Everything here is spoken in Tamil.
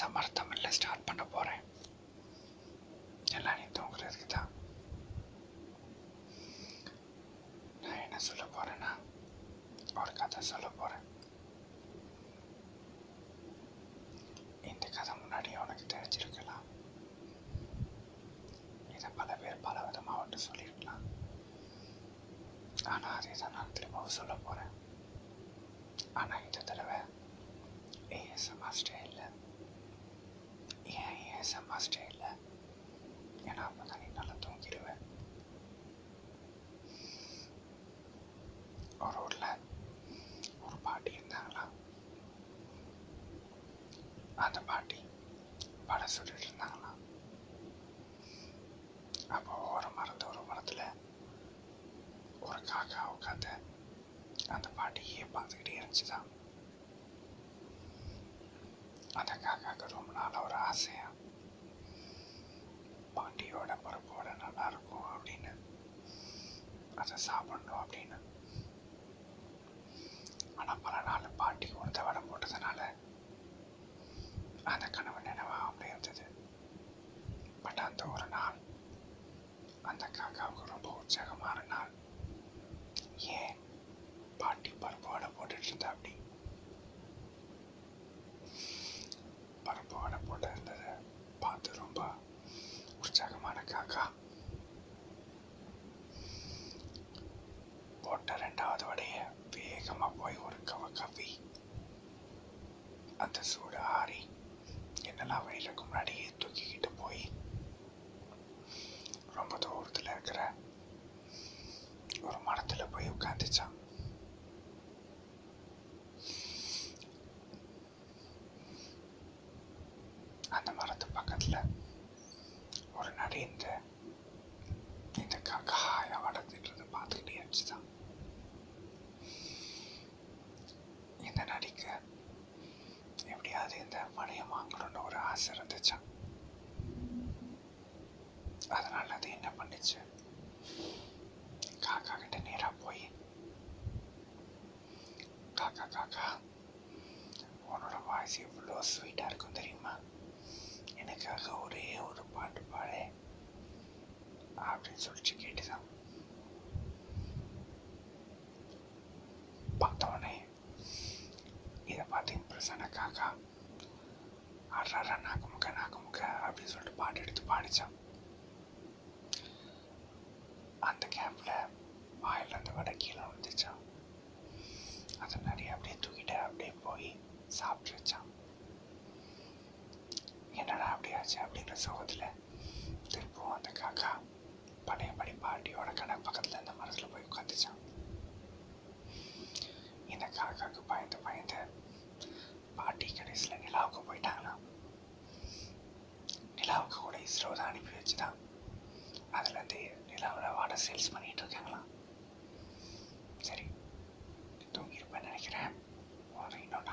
சமர்த்தமில்ல ஸ்டார்ட் பண்ண போகிறேன் எல்லாம் நீ தூங்குறதுக்கு தான். நான் என்ன சொல்ல போகிறேன்னா ஒரு கதை சொல்ல போகிறேன் இந்த கதை முன்னாடி உனக்கு தெரிஞ்சிருக்கலாம். இதை பல பேர் பல விதமாக வந்துட்டு சொல்லியிருக்கலாம். ஆனால் அதே தான் நான் திரும்பவும் சொல்ல போகிறேன் ஆனால் இந்த தடவை ஏஎஸ்எம்ஆர் ஸ்டைலில் ஏன் ஃபஸ்ட்டே இல்லை. ஏன்னா அப்போ தான் நீ நல்லா தூங்கிடுவேன் ஒரு ஊரில் ஒரு பாட்டி இருந்தாங்களா? அந்த பாட்டி படம் சுட்டுட்டு இருந்தாங்களாம் அப்போ ஒரு மரத்து ஒரு மரத்தில் ஒரு காக்கா உட்காந்து அந்த பாட்டியே பார்த்துக்கிட்டே இருந்துச்சுதான். அந்த காக்காக்கு ரொம்ப நாள் ஒரு ஆசை பாட்டியோட பருப்போட நல்லா இருக்கும் அப்படின்னு அதை சாப்பிடணும் அப்படின்னு. ஆனால் பல நாள் பாட்டி உணர்ந்த வடை போட்டதுனால அந்த கனவு நினைவா அப்படி இருந்தது. பட் அந்த ஒரு நாள் அந்த காக்காவுக்கு ரொம்ப உற்சாகமான நாள். ஏன் பாட்டி பருப்பு வடை போட்டுட்டு இருந்தா அப்படி? பருப்பு வடை போட்டு இருந்ததை பார்த்து ரொம்ப உற்சாகமான காக்கா போட்ட ரெண்டாவது வடைய வேகமா போய் ஒரு கவ கவி அந்த சூடு ஆறி என்னெல்லாம் வழியிலுக்கு முன்னாடியே தூக்கிக்கிட்டு போய் ரொம்ப தூரத்தில் இருக்கிற ஒரு மரத்தில் போய் உட்காந்துச்சான் அந்த மரத்து பக்கத்தில் ஒரு நரி இந்த இந்த காக்காய வளர்த்துட்டு பார்த்துக்கிட்டே இருந்துச்சுதான் இந்த நடிக்க எப்படியாவது இந்த வடையை வாங்கணும்னு ஒரு ஆசை இருந்துச்சான் அதனால அது என்ன பண்ணுச்சு காக்கா கிட்ட நேராக போய் காக்கா காக்கா உன்னோட வாய்ஸ் எவ்வளோ ஸ்வீட்டாக இருக்கும் தெரியுமா எனக்காக ஒரே ஒரு பாட்டு பாடு அப்படின்னு சொல்லிட்டு கேட்டுதான் பார்த்தவொடனே இதை பார்த்து காக்கா ஆடுறாரா நாக்கு முக்க நாக்கு முக்க அப்படின்னு சொல்லிட்டு பாட்டு எடுத்து பாடிச்சான். அந்த கேம்பில் வாயில அந்த வடை கீழே விழுந்துச்சான் அதை நிறைய அப்படியே தூக்கிட்டு அப்படியே போய் சாப்பிட்டு வச்சான். என்னடா அப்படியாச்சு அப்படின்ற சோகத்தில் திருப்பவும் அந்த காக்கா பழையபடி பாட்டியோட கடை பக்கத்தில் இந்த மரத்தில் போய் உட்காந்துச்சான் இந்த காக்காவுக்கு பய இஸ்ரோ தான் அனுப்பி வச்சு தான் அதுலேருந்து நிலாவில் வாட்டர் சேல்ஸ் பண்ணிகிட்டு இருக்காங்களாம் சரி தூங்கியிருப்பேன் நினைக்கிறேன். ஒரு இன்னும்